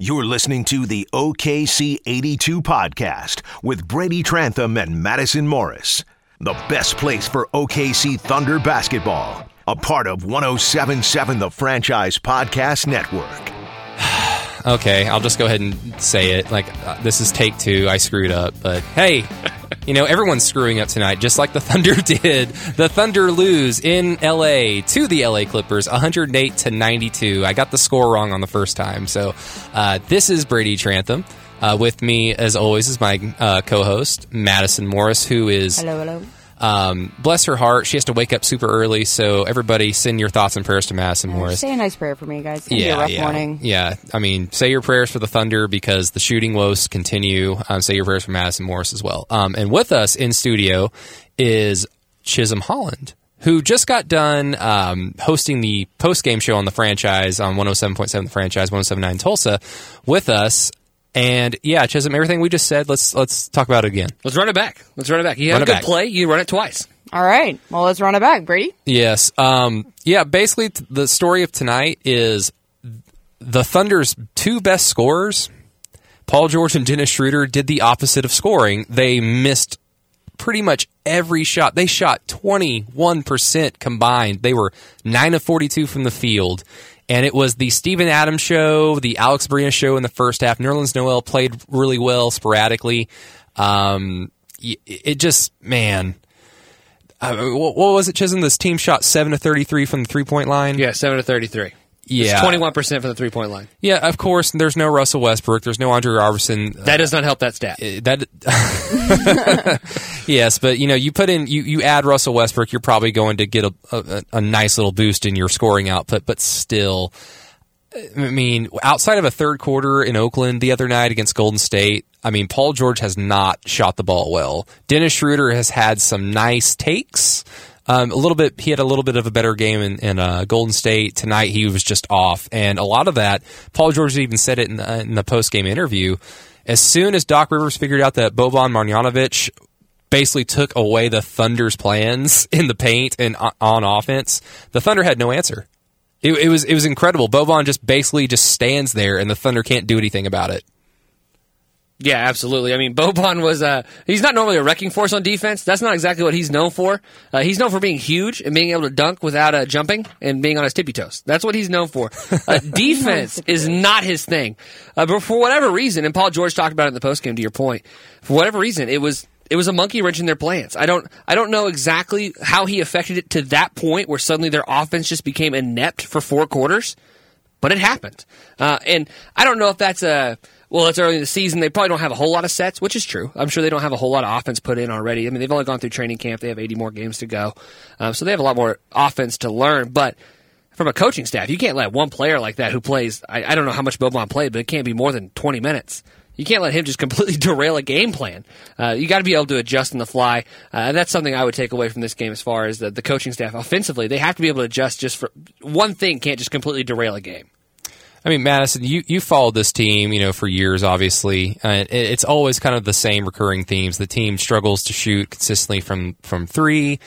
You're listening to the OKC 82 podcast with Brady Trantham and Madison Morris. The best place for OKC Thunder basketball. A part of 1077 The Franchise Podcast Network. okay, I'll just go ahead and say it. Like, uh, this is take two. I screwed up. But hey, you know, everyone's screwing up tonight, just like the Thunder did. The Thunder lose in LA to the LA Clippers 108 to 92. I got the score wrong on the first time. So, uh, this is Brady Trantham. Uh, with me, as always, is my uh, co host, Madison Morris, who is. Hello, hello. Um, bless her heart, she has to wake up super early. So everybody, send your thoughts and prayers to Madison Morris. Say a nice prayer for me, guys. It's gonna be a Yeah, rough yeah, morning. yeah. I mean, say your prayers for the Thunder because the shooting woes continue. Um, say your prayers for Madison Morris as well. Um, and with us in studio is Chisholm Holland, who just got done um, hosting the post game show on the franchise on 107.7 the franchise 107.9 Tulsa with us. And yeah, Chisholm, everything we just said, let's let's talk about it again. Let's run it back. Let's run it back. You Run have it a good back. play. You run it twice. All right. Well, let's run it back, Brady. Yes. Um, yeah, basically, t- the story of tonight is the Thunder's two best scorers, Paul George and Dennis Schroeder, did the opposite of scoring. They missed pretty much every shot. They shot 21% combined. They were 9 of 42 from the field. And it was the Stephen Adams show, the Alex Abrines show in the first half. Nerlens Noel played really well sporadically. Um, it just, man, uh, what, what was it, Chisholm? This team shot seven to thirty-three from the three-point line. Yeah, seven to thirty-three. Yeah, twenty-one percent from the three-point line. Yeah, of course. There's no Russell Westbrook. There's no Andre Robertson. That does not help that stat. Uh, that yes, but you know, you put in you, you add Russell Westbrook, you're probably going to get a, a, a nice little boost in your scoring output. But still, I mean, outside of a third quarter in Oakland the other night against Golden State, I mean, Paul George has not shot the ball well. Dennis Schroeder has had some nice takes. Um, a little bit, he had a little bit of a better game in, in uh, Golden State tonight. He was just off, and a lot of that, Paul George even said it in the, in the post game interview. As soon as Doc Rivers figured out that Boban Marjanovic basically took away the Thunder's plans in the paint and on offense, the Thunder had no answer. It, it was it was incredible. Boban just basically just stands there, and the Thunder can't do anything about it. Yeah, absolutely. I mean, Boban was uh he's not normally a wrecking force on defense. That's not exactly what he's known for. Uh, he's known for being huge and being able to dunk without uh, jumping and being on his tippy toes. That's what he's known for. Uh, defense is not his thing. Uh, but for whatever reason, and Paul George talked about it in the postgame. To your point, for whatever reason, it was it was a monkey wrench in their plans. I don't I don't know exactly how he affected it to that point where suddenly their offense just became inept for four quarters but it happened. Uh, and I don't know if that's a well, it's early in the season. They probably don't have a whole lot of sets, which is true. I'm sure they don't have a whole lot of offense put in already. I mean, they've only gone through training camp. They have 80 more games to go, um, so they have a lot more offense to learn. But from a coaching staff, you can't let one player like that who plays. I, I don't know how much Boban played, but it can't be more than 20 minutes. You can't let him just completely derail a game plan. Uh, you got to be able to adjust on the fly. Uh, and that's something I would take away from this game as far as the, the coaching staff offensively. They have to be able to adjust just for one thing. Can't just completely derail a game. I mean, Madison, you you followed this team, you know, for years. Obviously, uh, it, it's always kind of the same recurring themes. The team struggles to shoot consistently from from three,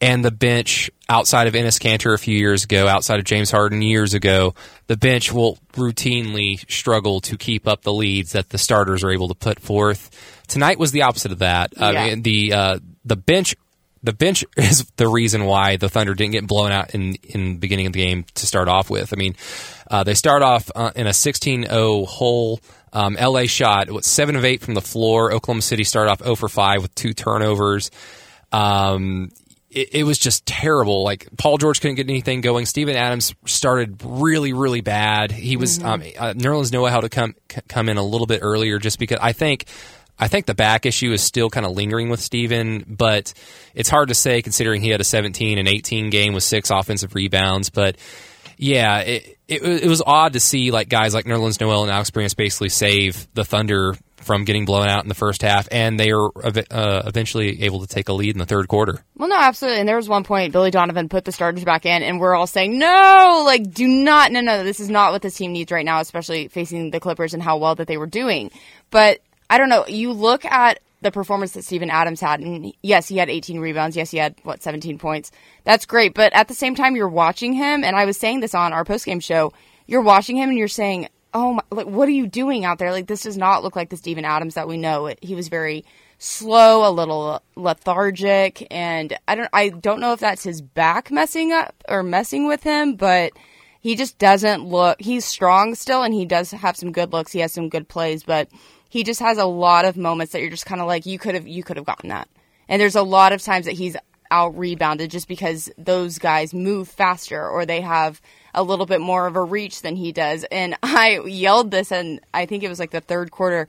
and the bench outside of Enes Kanter a few years ago, outside of James Harden years ago, the bench will routinely struggle to keep up the leads that the starters are able to put forth. Tonight was the opposite of that. I Yeah. mean, the uh, the bench the bench is the reason why the Thunder didn't get blown out in in the beginning of the game to start off with. I mean, uh, they start off uh, in a 16-0 hole. Um, LA shot what seven of eight from the floor. Oklahoma City started off 0 for five with two turnovers. Um, it, it was just terrible. Like Paul George couldn't get anything going. Steven Adams started really, really bad. He was um, uh, Nerlens Noel had to come c- come in a little bit earlier just because I think I think the back issue is still kind of lingering with Steven, but it's hard to say considering he had a 17 and 18 game with six offensive rebounds. But yeah, it, it, it was odd to see like guys like Nerlens Noel and Alex Abrines basically save the Thunder from getting blown out in the first half, and they are uh, eventually able to take a lead in the third quarter. Well, no, absolutely. And there was one point Billy Donovan put the starters back in, and we're all saying, no, like, do not, no, no, this is not what this team needs right now, especially facing the Clippers and how well that they were doing. But I don't know. You look at the performance that Steven Adams had, and yes, he had 18 rebounds. Yes, he had, what, 17 points. That's great. But at the same time, you're watching him, and I was saying this on our postgame show, you're watching him and you're saying, oh my, like what are you doing out there? Like this does not look like the Steven Adams that we know. He was very slow, a little lethargic, and I don't I don't know if that's his back messing up or messing with him, but he just doesn't look. He's strong still, and he does have some good looks. He has some good plays, but he just has a lot of moments that you're just kind of like you could have you could have gotten that. And there's a lot of times that he's out rebounded just because those guys move faster or they have a little bit more of a reach than he does. And I yelled this, and I think it was like the third quarter.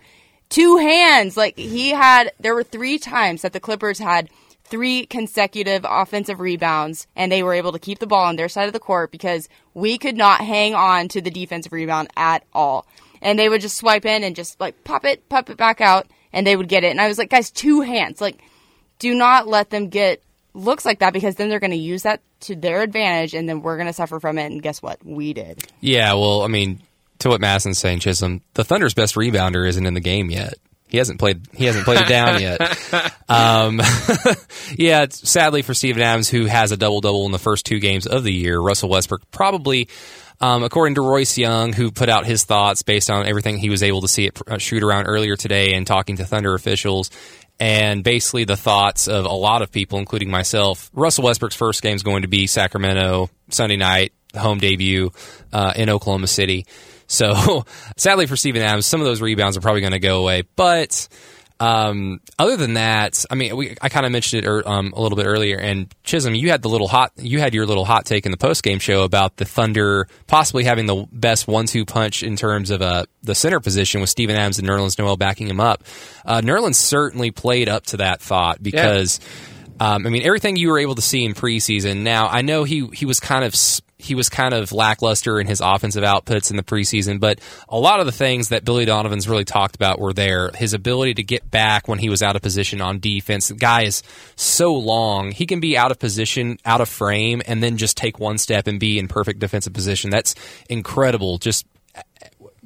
Two hands. Like he had, there were three times that the Clippers had three consecutive offensive rebounds and they were able to keep the ball on their side of the court because we could not hang on to the defensive rebound at all. And they would just swipe in and just like pop it, pop it back out and they would get it. And I was like, guys, two hands. Like, do not let them get looks like that because then they're going to use that to their advantage and then we're going to suffer from it. And guess what? We did. Yeah, well, I mean, to what Masson's saying, Chisholm, the Thunder's best rebounder isn't in the game yet. He hasn't played. He hasn't played it down yet. Um, yeah, sadly for Steven Adams, who has a double double in the first two games of the year, Russell Westbrook probably, um, according to Royce Young, who put out his thoughts based on everything he was able to see it uh, shoot around earlier today and talking to Thunder officials, and basically the thoughts of a lot of people, including myself. Russell Westbrook's first game is going to be Sacramento Sunday night, home debut uh, in Oklahoma City. So sadly for Steven Adams, some of those rebounds are probably going to go away. But um, other than that, I mean, we, I kind of mentioned it er, um, a little bit earlier. And Chisholm, you had the little hot, you had your little hot take in the post game show about the Thunder possibly having the best one-two punch in terms of uh, the center position with Steven Adams and Nerlens Noel backing him up. Uh, Nerlens certainly played up to that thought because. Yeah. Um, I mean, everything you were able to see in preseason. Now, I know he he was kind of he was kind of lackluster in his offensive outputs in the preseason, but a lot of the things that Billy Donovan's really talked about were there. His ability to get back when he was out of position on defense. The guy is so long. He can be out of position, out of frame, and then just take one step and be in perfect defensive position. That's incredible. Just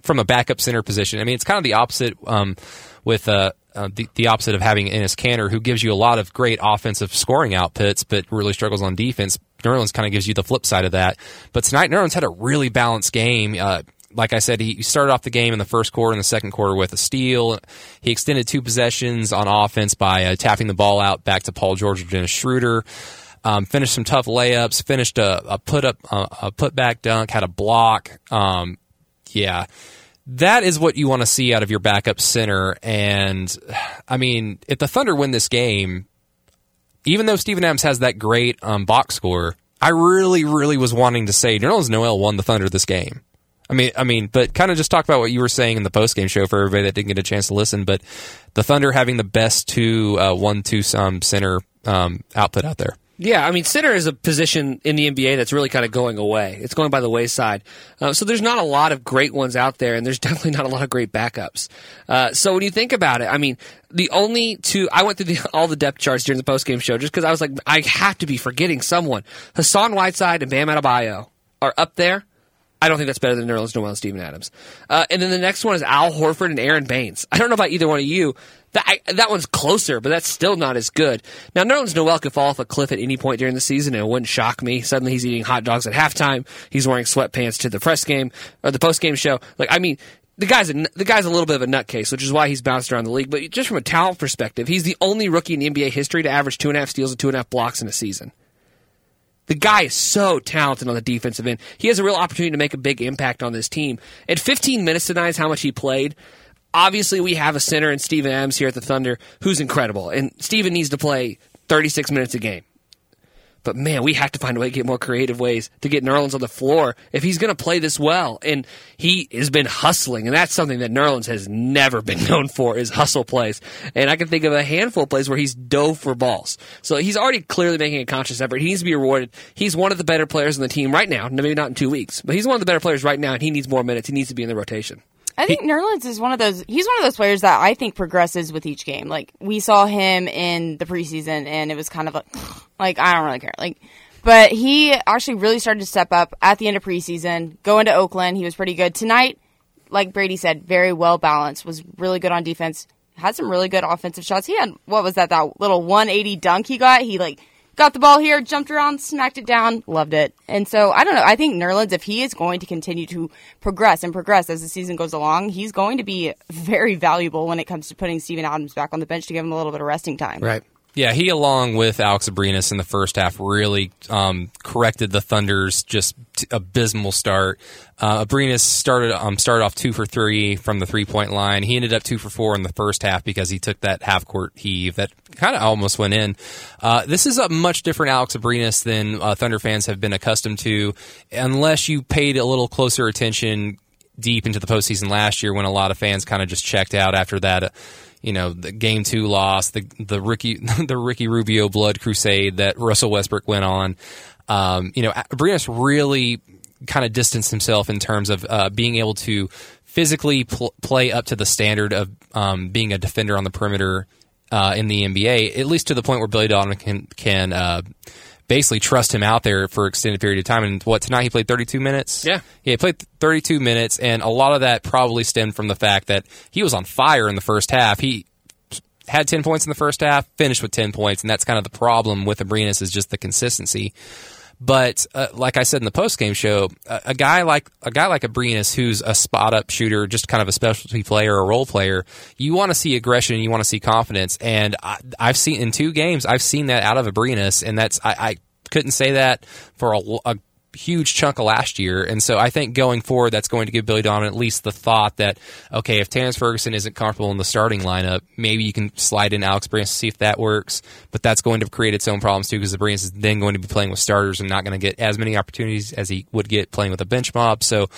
from a backup center position. I mean, it's kind of the opposite um, with uh, uh, the, the opposite of having Enes Kanter, who gives you a lot of great offensive scoring outputs, but really struggles on defense. Nerlens kind of gives you the flip side of that. But tonight, Nerlens had a really balanced game. Uh, like I said, he started off the game in the first quarter and the second quarter with a steal. He extended two possessions on offense by uh, tapping the ball out back to Paul George and Dennis Schroeder. Um, finished some tough layups. Finished a, a put up, uh, a put back dunk. Had a block. Um, yeah, that is what you want to see out of your backup center. And I mean, if the Thunder win this game, even though Steven Adams has that great um, box score, I really, really was wanting to say Nerlens Noel won the Thunder this game. I mean, I mean, but kind of just talk about what you were saying in the post game show for everybody that didn't get a chance to listen. But the Thunder having the best two uh, one two some center um, output out there. Yeah, I mean, center is a position in the NBA that's really kind of going away. It's going by the wayside. Uh, so there's not a lot of great ones out there, and there's definitely not a lot of great backups. Uh, so when you think about it, I mean, the only two I went through the, all the depth charts during the postgame show just because I was like, I have to be forgetting someone. Hassan Whiteside and Bam Adebayo are up there. I don't think that's better than Nerlens Noel and Steven Adams. Uh, and then the next one is Al Horford and Aron Baynes. I don't know about either one of you. That I, that one's closer, but that's still not as good. Now, Nerlens Noel could fall off a cliff at any point during the season, and it wouldn't shock me. Suddenly, he's eating hot dogs at halftime. He's wearing sweatpants to the press game or the post game show. Like, I mean, the guy's a, the guy's a little bit of a nutcase, which is why he's bounced around the league. But just from a talent perspective, he's the only rookie in NBA history to average two and a half steals and two and a half blocks in a season. The guy is so talented on the defensive end. He has a real opportunity to make a big impact on this team. At 15 minutes tonight is how much he played obviously we have a center in Steven Adams here at the Thunder who's incredible, and Steven needs to play 36 minutes a game. But man, we have to find a way to get more creative ways to get Nerlens on the floor if he's going to play this well. And he has been hustling, and that's something that Nerlens has never been known for is hustle plays. And I can think of a handful of plays where he's dove for balls. So he's already clearly making a conscious effort. He needs to be rewarded. He's one of the better players on the team right now. Maybe not in two weeks, but he's one of the better players right now, and he needs more minutes. He needs to be in the rotation. I think he, Nerlens is one of those. He's one of those players that I think progresses with each game. Like we saw him in the preseason, and it was kind of like, like I don't really care. Like, but he actually really started to step up at the end of preseason. Going to Oakland, he was pretty good tonight. Like Brady said, very well balanced. Was really good on defense. Had some really good offensive shots. He had what was that? That little 180 dunk he got. He like got the ball here, jumped around, smacked it down, loved it. And so I don't know. I think Nerlens, if he is going to continue to progress and progress as the season goes along, he's going to be very valuable when it comes to putting Steven Adams back on the bench to give him a little bit of resting time. Right. Yeah, he along with Alex Abrines in the first half really um, corrected the Thunder's just t- abysmal start. Uh, Abrines started um, started off two for three from the three point line. He ended up two for four in the first half because he took that half court heave that kind of almost went in. Uh, this is a much different Alex Abrines than uh, Thunder fans have been accustomed to, unless you paid a little closer attention deep into the postseason last year when a lot of fans kind of just checked out after that. You know, the game two loss, the the Ricky the Ricky Rubio blood crusade that Russell Westbrook went on. Um, you know, Abrines really kind of distanced himself in terms of uh, being able to physically pl- play up to the standard of um, being a defender on the perimeter uh, in the NBA, at least to the point where Billy Donovan can can uh, basically trust him out there for extended period of time. And what tonight he played 32 minutes. Yeah, yeah, he played 32 minutes, and a lot of that probably stemmed from the fact that he was on fire in the first half. He had 10 points in the first half, finished with 10 points, and that's kind of the problem with Abrines is just the consistency. But uh, like I said in the post game show, a, a, guy like a guy like Abrines, who's a spot up shooter, just kind of a specialty player, a role player, you want to see aggression, you want to see confidence, and I, have seen in two games, I've seen that out of Abrines, and that's I, I couldn't say that for a, a huge chunk of last year. And so I think going forward, that's going to give Billy Donovan at least the thought that, okay, if Terrence Ferguson isn't comfortable in the starting lineup, maybe you can slide in Alex Abrines to see if that works. But that's going to create its own problems too, because Abrines is then going to be playing with starters and not going to get as many opportunities as he would get playing with a bench mob. So,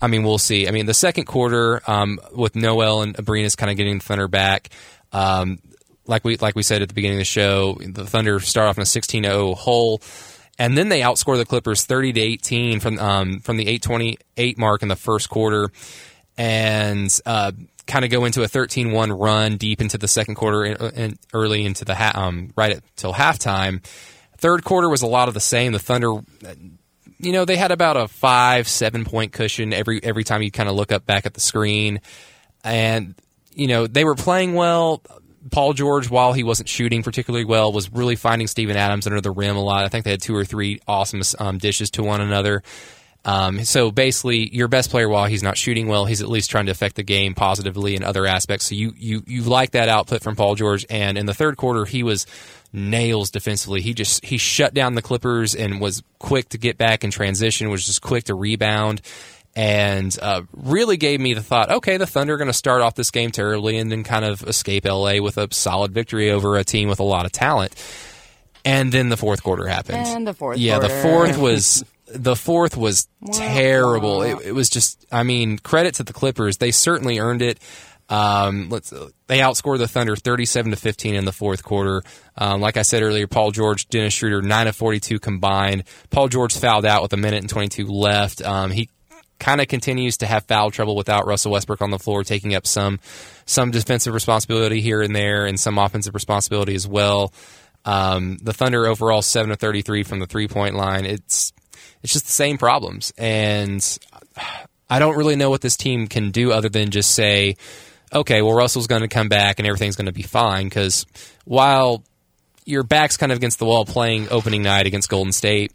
I mean, we'll see. I mean, the second quarter, um, with Noel and Abrines kind of getting the Thunder back, um, like we like we said at the beginning of the show, the Thunder start off in a 16-0 hole and then they outscore the Clippers 30 to 18 from um, from the 828 mark in the first quarter, and uh, kind of go into a 13-1 run deep into the second quarter and early into the ha- um, right at, till halftime. Third quarter was a lot of the same. The Thunder, you know, they had about a five seven point cushion every every time you kind of look up back at the screen, and you know they were playing well. Paul George, while he wasn't shooting particularly well, was really finding Steven Adams under the rim a lot. I think they had two or three awesome um, dishes to one another. Um, so basically, your best player, while he's not shooting well, he's at least trying to affect the game positively in other aspects. So you you you like that output from Paul George. And in the third quarter, he was nails defensively. He just he shut down the Clippers and was quick to get back in transition. Was just quick to rebound and uh, really gave me the thought okay, the Thunder are going to start off this game terribly and then kind of escape LA with a solid victory over a team with a lot of talent. And then the fourth quarter happened. And the fourth Yeah, quarter. the fourth was. The fourth was terrible. It, it was just, I mean, credit to the Clippers. They certainly earned it. Um, let's they outscored the Thunder 37 to 15 in the fourth quarter. Um, like I said earlier, Paul George, Dennis Schroeder, nine of 42 combined. Paul George fouled out with a minute and 22 left. Um, he kind of continues to have foul trouble without Russell Westbrook on the floor, taking up some some defensive responsibility here and there, and some offensive responsibility as well. Um, the Thunder overall seven of thirty three from the three point line. It's it's just the same problems, and I don't really know what this team can do other than just say, okay, well Russell's going to come back and everything's going to be fine. Because while your back's kind of against the wall playing opening night against Golden State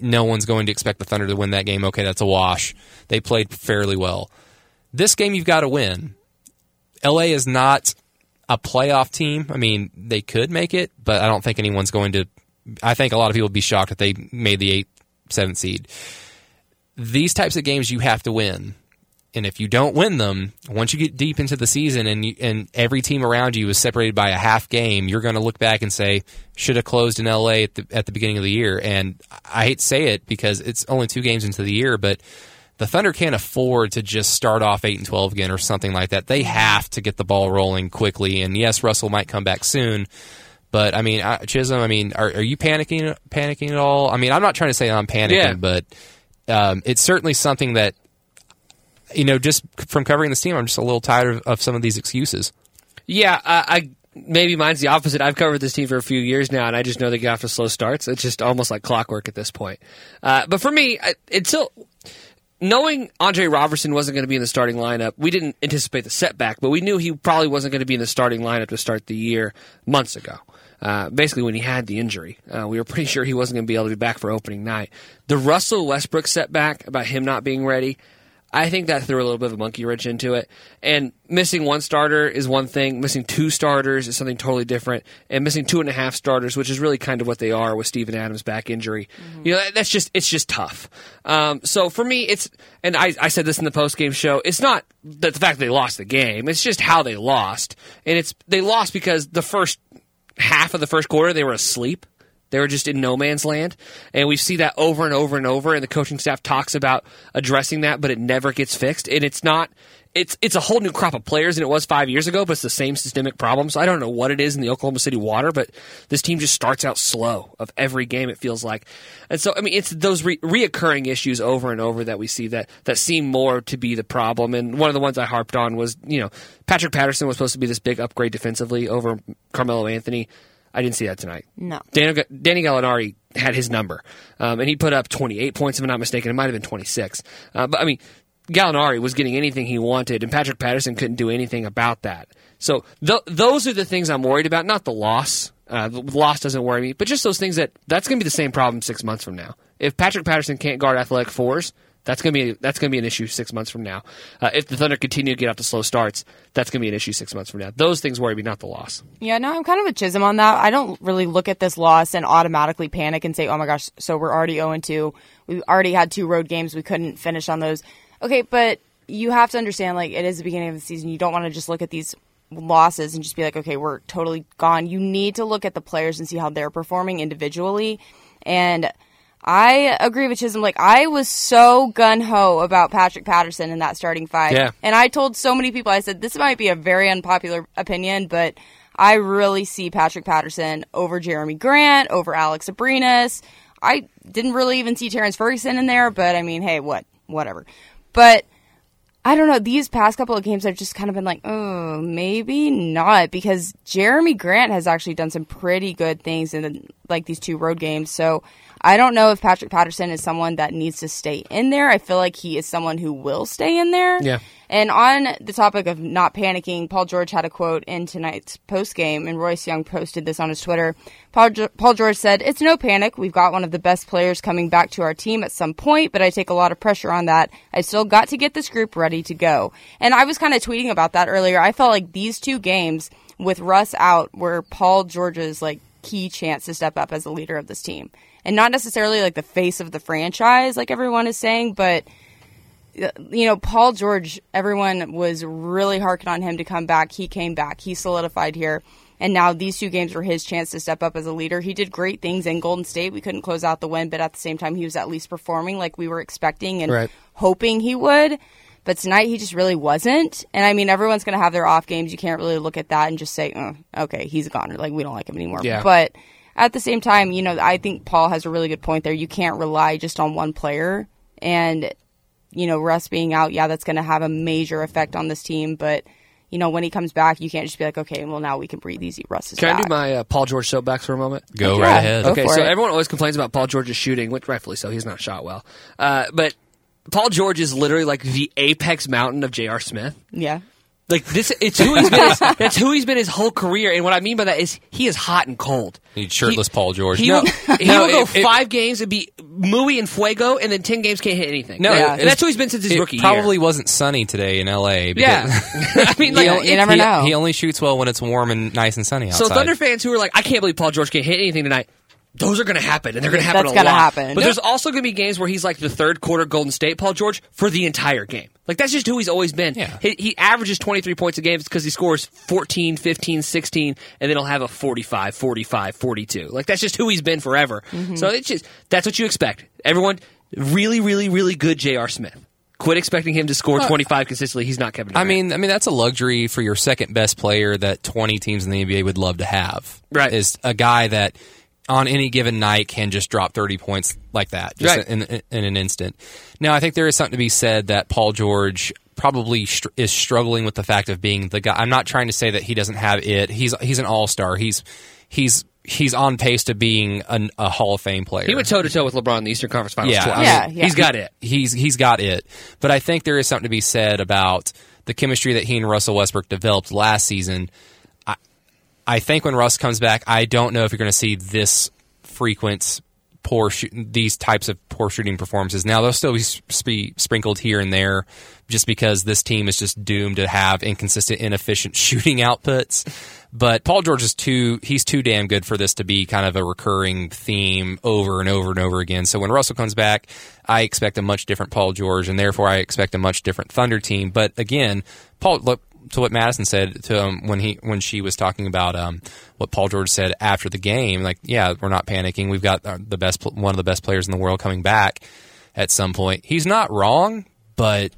no one's going to expect the Thunder to win that game. Okay, that's a wash. They played fairly well. This game you've got to win. LA is not a playoff team. I mean, they could make it, but I don't think anyone's going to. I think a lot of people would be shocked if they made the eighth, seventh seed. These types of games you have to win. And if you don't win them, once you get deep into the season and you, and every team around you is separated by a half game, you're going to look back and say, should have closed in LA at the, at the beginning of the year. And I hate to say it because it's only two games into the year, but the Thunder can't afford to just start off 8 and 12 again or something like that. They have to get the ball rolling quickly. And yes, Russell might come back soon. But I mean, Chisholm. I mean, are, are you panicking? Panicking at all? I mean, I'm not trying to say I'm panicking, Yeah. but um, it's certainly something that you know, just from covering this team, I'm just a little tired of, of some of these excuses. Yeah, I, I maybe mine's the opposite. I've covered this team for a few years now, and I just know they get off to slow starts. It's just almost like clockwork at this point. Uh, but for me, I- it's still knowing Andre Robertson wasn't going to be in the starting lineup. We didn't anticipate the setback, but we knew he probably wasn't going to be in the starting lineup to start the year months ago. uh, basically when he had the injury. Uh, we were pretty sure he wasn't going to be able to be back for opening night. The Russell Westbrook setback about him not being ready. I think that threw a little bit of a monkey wrench into it. And missing one starter is one thing. Missing two starters is something totally different. And missing two and a half starters, which is really kind of what they are with Steven Adams' back injury, mm-hmm. you know, that's just it's just tough. Um, so for me, it's and I, I said this in the post game show. It's not that the fact that they lost the game. It's just how they lost, and it's they lost because the first half of the first quarter they were asleep. They were just in no man's land. And we see that over and over and over. And the coaching staff talks about addressing that, but it never gets fixed. And it's not, it's, it's a whole new crop of players than it was five years ago, but it's the same systemic problem. So I don't know what it is in the Oklahoma City water, but this team just starts out slow of every game, it feels like. And so, I mean, it's those re- reoccurring issues over and over that we see that, that seem more to be the problem. And one of the ones I harped on was, you know, Patrick Patterson was supposed to be this big upgrade defensively over Carmelo Anthony. I didn't see that tonight. No. Danny, Danny Gallinari had his number, um, and he put up 28 points, if I'm not mistaken. It might have been 26. Uh, but, I mean, Gallinari was getting anything he wanted, and Patrick Patterson couldn't do anything about that. So th- those are the things I'm worried about, not the loss. Uh, the loss doesn't worry me, but just those things that that's going to be the same problem six months from now. If Patrick Patterson can't guard athletic fours, that's gonna be that's gonna be an issue six months from now. Uh, if the Thunder continue to get off to slow starts, that's gonna be an issue six months from now. Those things worry me, not the loss. Yeah, no, I'm kind of a Chisholm on that. I don't really look at this loss and automatically panic and say, "Oh my gosh, so we're already 0 2. We already had two road games. We couldn't finish on those." Okay, but you have to understand, like it is the beginning of the season. You don't want to just look at these losses and just be like, "Okay, we're totally gone." You need to look at the players and see how they're performing individually, and I agree with Chisholm. Like I was so gun ho about Patrick Patterson in that starting five, yeah. and I told so many people. I said this might be a very unpopular opinion, but I really see Patrick Patterson over Jeremy Grant, over Alex Abrines. I didn't really even see Terrence Ferguson in there, but I mean, hey, what, whatever. But I don't know. These past couple of games, I've just kind of been like, oh, maybe not, because Jeremy Grant has actually done some pretty good things in the, like these two road games. So I don't know if Patrick Patterson is someone that needs to stay in there. I feel like he is someone who will stay in there. Yeah. And on the topic of not panicking, Paul George had a quote in tonight's post game, and Royce Young posted this on his Twitter. Paul, Paul George said, It's no panic. We've got one of the best players coming back to our team at some point, but I take a lot of pressure on that. I still got to get this group ready to go. And I was kind of tweeting about that earlier. I felt like these two games with Russ out were Paul George's like key chance to step up as the leader of this team. And not necessarily like the face of the franchise, like everyone is saying, but uh, you know, Paul George, everyone was really harking on him to come back. He came back. He solidified here. And now these two games were his chance to step up as a leader. He did great things in Golden State. We couldn't close out the win, but at the same time, he was at least performing like we were expecting and right. hoping he would. But tonight, he just really wasn't. And I mean, everyone's going to have their off games. You can't really look at that and just say, oh, okay, he's a goner. Like, we don't like him anymore. Yeah. But at the same time, you know, I think Paul has a really good point there. You can't rely just on one player. And you know, Russ being out, yeah, that's going to have a major effect on this team. But you know, when he comes back, you can't just be like, okay, well now we can breathe easy. Russ is Can back. I do my uh, Paul George soapbox for a moment? Go Yeah. right ahead. Okay, so it. everyone always complains about Paul George's shooting, which rightfully so. He's not shot well, uh, but Paul George is literally like the apex mountain of J.R. Smith. Yeah. Like this, it's who he's been. His, that's who he's been his whole career. And what I mean by that is he is hot and cold. He's shirtless Paul George. He No, will, he no, will go it- it- five games and be muy and fuego, and then ten games can't hit anything. No, Yeah. it- and that's who he's been since his it rookie probably year. wasn't sunny today in L.A. Yeah, I mean, like, You you it- never he, know. he only shoots well when it's warm and nice and sunny outside. So Thunder fans who are like, I can't believe Paul George can't hit anything tonight. Those are going to happen, and they're going to happen That's a gonna lot. happen. But there's also going to be games where he's like the third quarter Golden State Paul George for the entire game. Like that's just who he's always been. Yeah. He, he averages 23 points a game because he scores 14, 15, 16, and then he'll have a 45, 45, 42. Like that's just who he's been forever. Mm-hmm. So it's just that's what you expect. Everyone, really, really, really good J.R. Smith. Quit expecting him to score 25 consistently. He's not Kevin I mean, I mean that's a luxury for your second best player that 20 teams in the NBA would love to have. Right. is a guy that on any given night can just drop 30 points like that, just Right. in, in, in an instant. Now, I think there is something to be said that Paul George probably str- is struggling with the fact of being the guy. I'm not trying to say that he doesn't have it. He's he's an all star. He's he's he's on pace to being an, a Hall of Fame player. he went toe to toe with LeBron in the Eastern Conference Finals Yeah, twice. I Yeah, yeah. He's got it. he's he's got it. But I think there is something to be said about the chemistry that he and Russell Westbrook developed last season. I think when Russ comes back, I don't know if you're going to see this frequent poor shoot, these types of poor shooting performances. Now they'll still be, be sprinkled here and there, just because this team is just doomed to have inconsistent, inefficient shooting outputs. But Paul George is too he's too damn good for this to be kind of a recurring theme over and over and over again. So when Russell comes back, I expect a much different Paul George, and therefore I expect a much different Thunder team. But again, Paul look to what Madison said to um, when he when she was talking about um, what Paul George said after the game. Like, yeah, we're not panicking. We've got the best one of the best players in the world coming back at some point. He's not wrong, but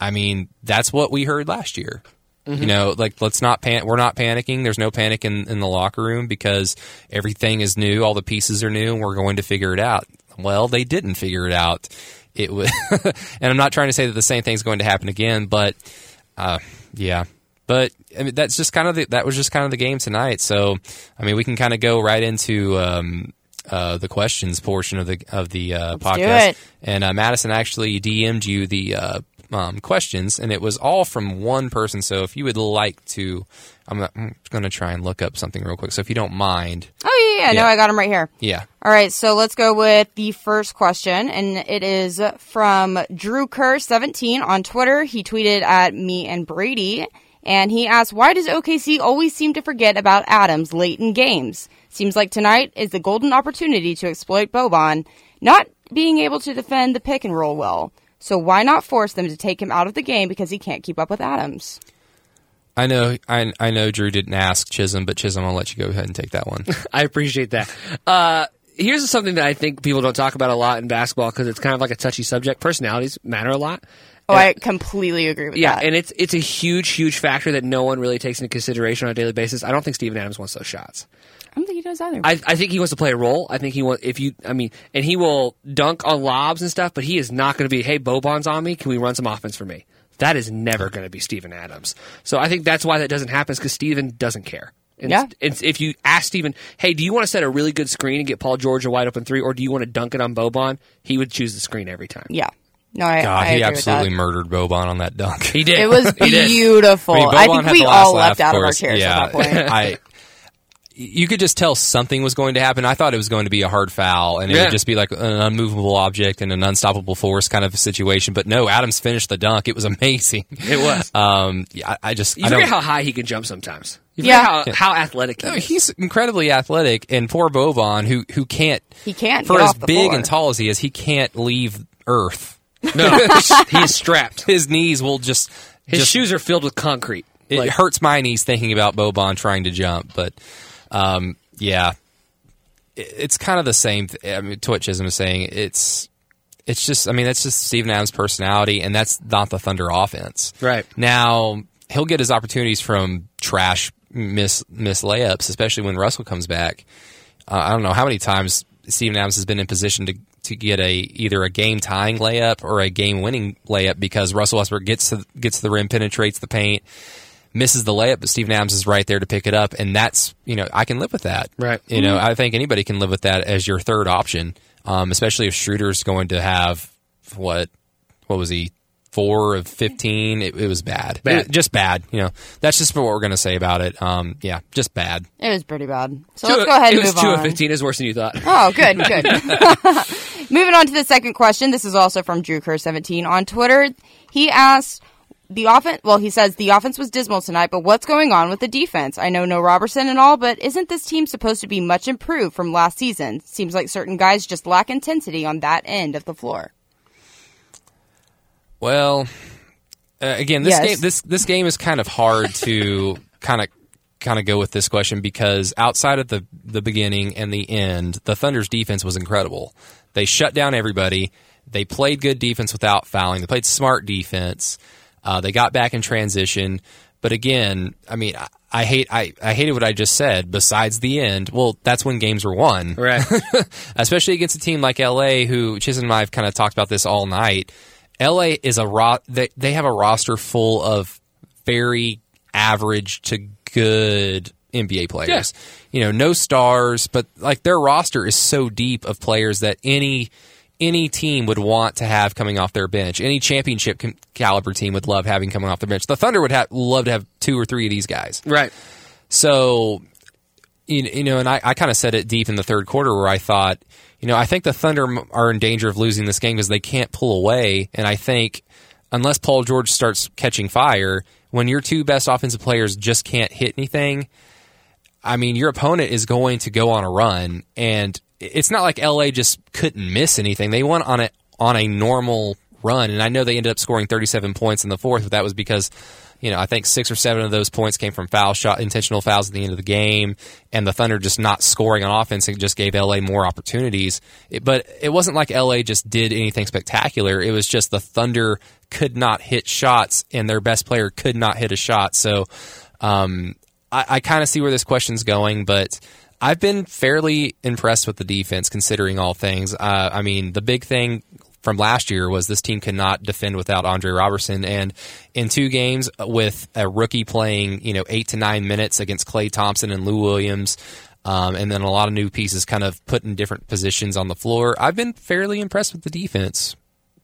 I mean that's what we heard last year. Mm-hmm. You know, like let's not pan. We're not panicking. There's no panic in, in the locker room because everything is new. All the pieces are new, and we're going to figure it out. Well, they didn't figure it out. It was, and I'm not trying to say that the same thing's going to happen again, but uh, yeah. But I mean, that's just kind of the, that was just kind of the game tonight. So I mean, we can kind of go right into um, uh, the questions portion of the of the uh, podcast. And uh, Madison actually DM'd you the uh, um, questions, and it was all from one person. So if you would like to, I'm, I'm going to try and look up something real quick. So if you don't mind. Oh, yeah, yeah. No, I got them right here. Yeah. All right. So let's go with the first question, and it is from Drew Kerr, 17 on Twitter. He tweeted at me and Brady. And he asked, why does OKC always seem to forget about Adams late in games? Seems like tonight is the golden opportunity to exploit Boban, not being able to defend the pick and roll well. So why not force them to take him out of the game because he can't keep up with Adams? I know, I, I know. Drew didn't ask Chisholm, but Chisholm, I'll let you go ahead and take that one. I appreciate that. Uh, here's something that I think people don't talk about a lot in basketball because it's kind of like a touchy subject. Personalities matter a lot. Oh, I completely agree with yeah, that. Yeah, and it's it's a huge, huge factor that no one really takes into consideration on a daily basis. I don't think Steven Adams wants those shots. I don't think he does either. I, I think he wants to play a role. I think he want if you. I mean, and he will dunk on lobs and stuff, but he is not going to be. Hey, Boban's on me. Can we run some offense for me? That is never going to be Steven Adams. So I think that's why that doesn't happen. Because Steven doesn't care. And yeah. if you ask Steven, hey, do you want to set a really good screen and get Paul George a wide open three, or do you want to dunk it on Boban? He would choose the screen every time. Yeah. No, I, God, I he absolutely murdered Boban on that dunk. He did. It was beautiful. I, mean, I, think we all left out of our chairs yeah, at that point. I, you could just tell something was going to happen. I thought it was going to be a hard foul, and it Yeah. would just be like an unmovable object and an unstoppable force kind of a situation. But no, Adams finished the dunk. It was amazing. It was. Um, yeah, I, I just You I forget don't. how high he can jump sometimes. You Yeah. forget how, how athletic he No, is. he's incredibly athletic, and poor Boban, who who can't He can't for get as off the big floor. and tall as he is, he can't leave Earth. No, he's strapped. His knees will just His just shoes are filled with concrete. it Like, hurts my knees thinking about Boban trying to jump, but um, yeah, It- it's kind of the same. Th- I mean, to what Chisholm is saying, it's it's just. I mean, that's just Steven Adams' personality, and that's not the Thunder offense. Right. now, he'll get his opportunities from trash miss miss layups, especially when Russell comes back. Uh, I don't know how many times Steven Adams has been in position to to get a either a game tying layup or a game winning layup because Russell Westbrook gets to gets to the rim, penetrates the paint, misses the layup, but Steven Adams is right there to pick it up, and that's you know I can live with that. Right. You know I think anybody can live with that as your third option, um, especially if Schroeder's going to have what what was he four of fifteen? It, it was bad. Bad. It- just bad. You know that's just what we're going to say about it. Um, yeah, just bad. It was pretty bad. So two- let's go ahead it and was move two on. of fifteen. Is worse than you thought. Oh, good, good. Moving on to the second question. This is also from Drew Kerr 17 on Twitter. He asks the offense. Well, he says the offense was dismal tonight, but what's going on with the defense? I know no Robertson and all, but isn't this team supposed to be much improved from last season? Seems like certain guys just lack intensity on that end of the floor. Well, uh, again, this Yes. game this this game is kind of hard to kind of kind of go with this question because outside of the the beginning and the end, the Thunder's defense was incredible. They shut down everybody. They played good defense without fouling. They played smart defense. Uh, they got back in transition. But again, I mean, I, I hate I, I hated what I just said. Besides the end, well, that's when games were won Right. especially against a team like LA, who Chisholm and I have kind of talked about this all night. LA is a ro- they, they have a roster full of very average to good NBA players. You know, no stars, but like their roster is so deep of players that any any team would want to have coming off their bench. Any championship caliber team would love having coming off their bench. The Thunder would have love to have two or three of these guys. right. So you, you know, and I, I kind of said it deep in the third quarter where I thought, you know, I think the Thunder are in danger of losing this game because they can't pull away, and I think unless Paul George starts catching fire, when your two best offensive players just can't hit anything, I mean, your opponent is going to go on a run, and it's not like LA just couldn't miss anything. They went on it on a normal run, and I know they ended up scoring 37 points in the fourth, but that was because you know I think six or seven of those points came from foul shot, intentional fouls at the end of the game, and the Thunder just not scoring on offense. Just gave LA more opportunities, it, but it wasn't like LA just did anything spectacular. It was just the Thunder could not hit shots, and their best player could not hit a shot. So. Um, I, I kind of see where this question's going, but I've been fairly impressed with the defense considering all things. Uh, I mean, the big thing from last year was this team could not defend without Andre Robertson, and in two games with a rookie playing, you know, eight to nine minutes against Klay Thompson and Lou Williams. Um, and then a lot of new pieces kind of put in different positions on the floor. I've been fairly impressed with the defense.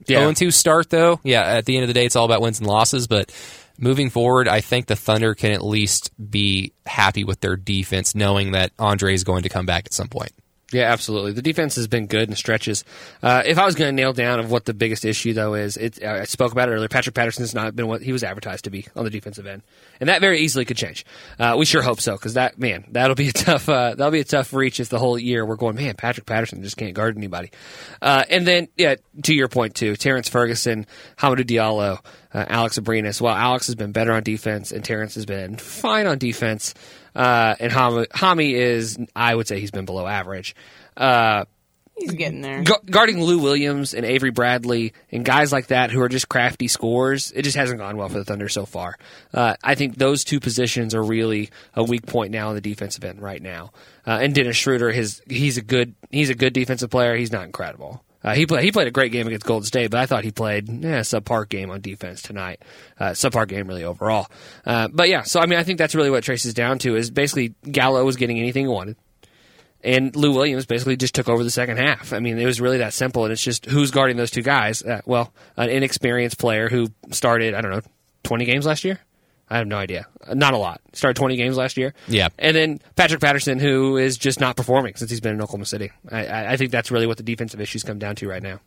Yeah. 0 2 start, though. Yeah, at the end of the day, it's all about wins and losses. But moving forward, I think the Thunder can at least be happy with their defense, knowing that Andre is going to come back at some point. Yeah, absolutely. The defense has been good in stretches. Uh, if I was going to nail down of what the biggest issue though is, it, I spoke about it earlier. Patrick Patterson has not been what he was advertised to be on the defensive end, and that very easily could change. Uh, we sure hope so because that man, that'll be a tough, uh, that'll be a tough reach if the whole year we're going, man, Patrick Patterson just can't guard anybody. Uh, and then, yeah, to your point too, Terrence Ferguson, Hamidou Diallo, uh, Alex Abrines. While Alex has been better on defense and Terrence has been fine on defense, uh, and Hami, Hami is, I would say, he's been below average. Uh, He's getting there. gu- guarding Lou Williams and Avery Bradley and guys like that who are just crafty scorers, it just hasn't gone well for the Thunder so far. Uh, I think those two positions are really a weak point now in the defensive end right now. Uh, and Dennis Schroeder, his he's a good he's a good defensive player. He's not incredible. Uh, he played he played a great game against Golden State, but I thought he played yeah, a subpar game on defense tonight. Uh, subpar game really overall. Uh, but yeah, so I mean I think that's really what traces down to is basically Gallo was getting anything he wanted and Lou Williams basically just took over the second half. I mean, it was really that simple, and it's just who's guarding those two guys. Uh, well, an inexperienced player who started, I don't know, 20 games last year? I have no idea. Not a lot. Started 20 games last year. Yeah. And then Patrick Patterson, who is just not performing since he's been in Oklahoma City. I, I I think that's really what the defensive issues come down to right now.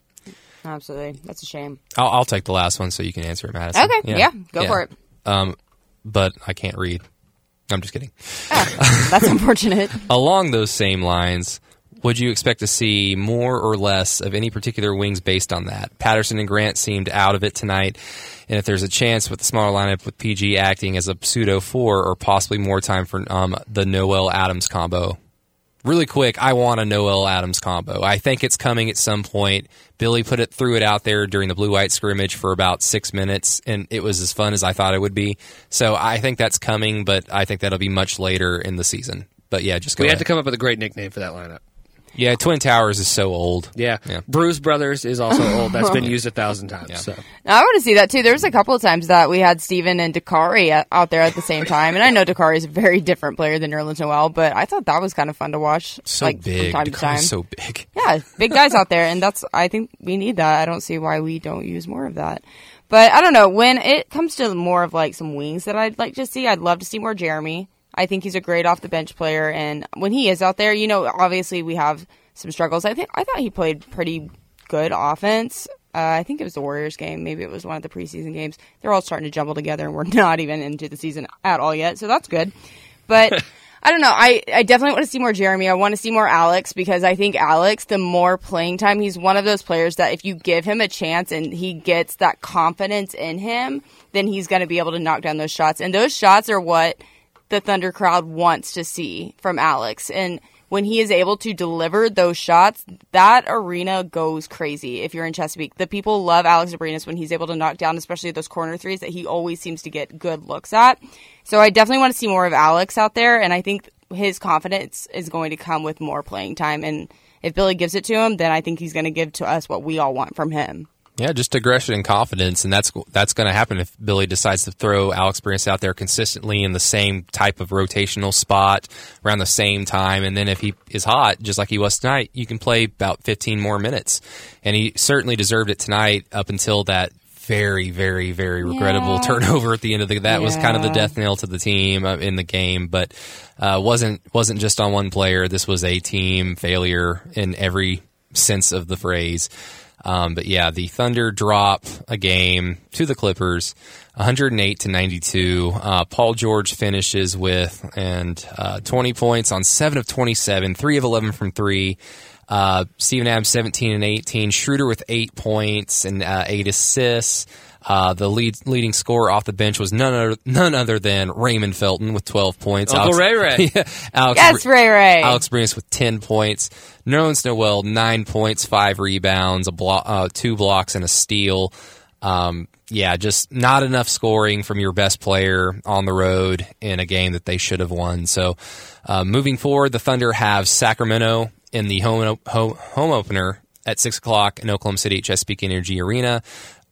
Absolutely. That's a shame. I'll, I'll take the last one so you can answer it, Madison. Okay, yeah, go for it. Um, but I can't read. I'm just kidding. That's unfortunate. Along those same lines, would you expect to see more or less of any particular wings based on that? Patterson and Grant seemed out of it tonight, and if there's a chance with the smaller lineup with PG acting as a pseudo four, or possibly more time for um, the Noel Adams combo. Really quick, I want a Noel Adams combo. I think it's coming at some point. Billy put it threw it out there during the blue white scrimmage for about six minutes, and it was as fun as I thought it would be. So I think that's coming, but I think that'll be much later in the season. But yeah, just go We ahead. had to come up with a great nickname for that lineup. Yeah, Twin Towers is so old. Yeah. Yeah. Bruce Brothers is also old. That's been used a thousand times. Yeah. So. Now, I want to see that too. There was a couple of times that we had Steven and Dakari out there at the same time, and I know Dakari is a very different player than Nerlens Noel, but I thought that was kind of fun to watch. So like big. from time to time. so big. yeah, big guys out there, and that's I think we need that. I don't see why we don't use more of that. But I don't know when it comes to more of like some wings that I'd like to see. I'd love to see more Jeremy. I think he's a great off the bench player, and when he is out there, you know, obviously we have some struggles. I think I thought he played pretty good offense. Uh, I think it was the Warriors game. Maybe it was one of the preseason games. They're all starting to jumble together, and we're not even into the season at all yet. So that's good. But I don't know. I, I definitely want to see more Jeremy. I want to see more Alex because I think Alex, the more playing time, he's one of those players that if you give him a chance and he gets that confidence in him, then he's going to be able to knock down those shots. And those shots are what the Thunder crowd wants to see from Alex. And when he is able to deliver those shots, that arena goes crazy if you're in Chesapeake. The people love Alex Abrines when he's able to knock down, especially those corner threes that he always seems to get good looks at. So I definitely want to see more of Alex out there, and I think his confidence is going to come with more playing time. And if Billy gives it to him, then I think he's going to give to us what we all want from him. Yeah, just aggression and confidence, and that's that's going to happen if Billy decides to throw Alex Abrines out there consistently in the same type of rotational spot around the same time, and then if he is hot, just like he was tonight, you can play about 15 more minutes, and he certainly deserved it tonight up until that very, very, very regrettable Yeah. turnover at the end of the. That was kind of the death nail to the team uh, in the game, but uh, wasn't wasn't just on one player. This was a team failure in every sense of the phrase. Um, but yeah, the Thunder drop a game to the Clippers, 108 to 92. Uh, Paul George finishes with and uh, 20 points on seven of 27, three of 11 from three. Uh, Steven Adams 17 and 18. Schroeder with eight points and uh, eight assists. Uh, the lead, leading scorer off the bench was none other, none other than Raymond Felton with 12 points. Uncle Ray Ray. Yeah, Alex Yes, Ray Ray. Alex Abrines with 10 points. Nerlens Noel, 9 points, 5 rebounds, a blo- uh, 2 blocks, and a steal. Um, yeah, just not enough scoring from your best player on the road in a game that they should have won. So, uh, moving forward, the Thunder have Sacramento in the home, home, home opener at 6 o'clock in Oklahoma City at Chesapeake Energy Arena.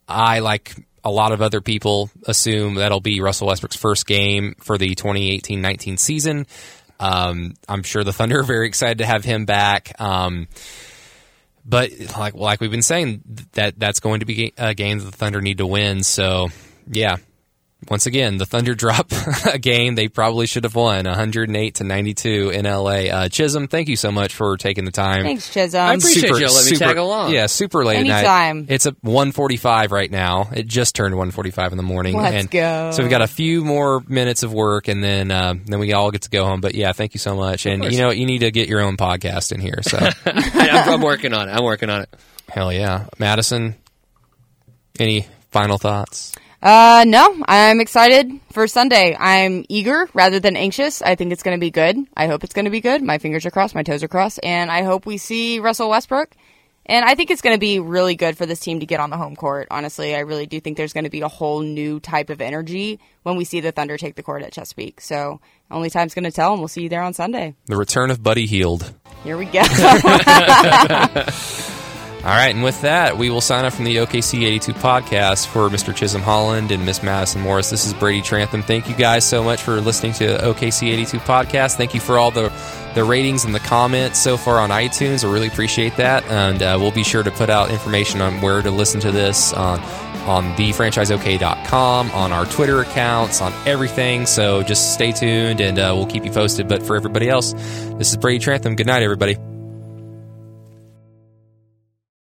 I, like a lot of other people, assume that'll be Russell Westbrook's first game for the 2018 19 season. Um, I'm sure the Thunder are very excited to have him back. Um, but like like we've been saying, that that's going to be a game that the Thunder need to win. So yeah, once again, the Thunder drop a game they probably should have won, 108 to 92 in LA. Uh, Chisholm, thank you so much for taking the time. Thanks, Chisholm. I appreciate you letting me tag along. Yeah, super late at Anytime. night. It's a 1:45 right now. It just turned 1:45 in the morning. Let's and go. So we've got a few more minutes of work, and then uh, then we all get to go home. But yeah, thank you so much. And course. you know, you need to get your own podcast in here. So I'm, I'm working on it. I'm working on it. hell yeah, Madison. Any final thoughts? Uh, no, I'm excited for Sunday. I'm eager rather than anxious. I think it's going to be good. I hope it's going to be good. My fingers are crossed, my toes are crossed, and I hope we see Russell Westbrook. And I think it's going to be really good for this team to get on the home court. Honestly, I really do think there's going to be a whole new type of energy when we see the Thunder take the court at Chesapeake. So, only time's going to tell, and we'll see you there on Sunday. The return of Buddy Hield. Here we go. All right, and with that, we will sign off from the OKC 82 podcast for Mr. Chisholm Holland and Miss Madison Morris. This is Brady Trantham. Thank you guys so much for listening to OKC 82 podcast. Thank you for all the the ratings and the comments so far on iTunes. I really appreciate that, and uh, we'll be sure to put out information on where to listen to this on on thefranchiseok.com, on our Twitter accounts, on everything. So just stay tuned, and uh, we'll keep you posted. But for everybody else, this is Brady Trantham. Good night, everybody.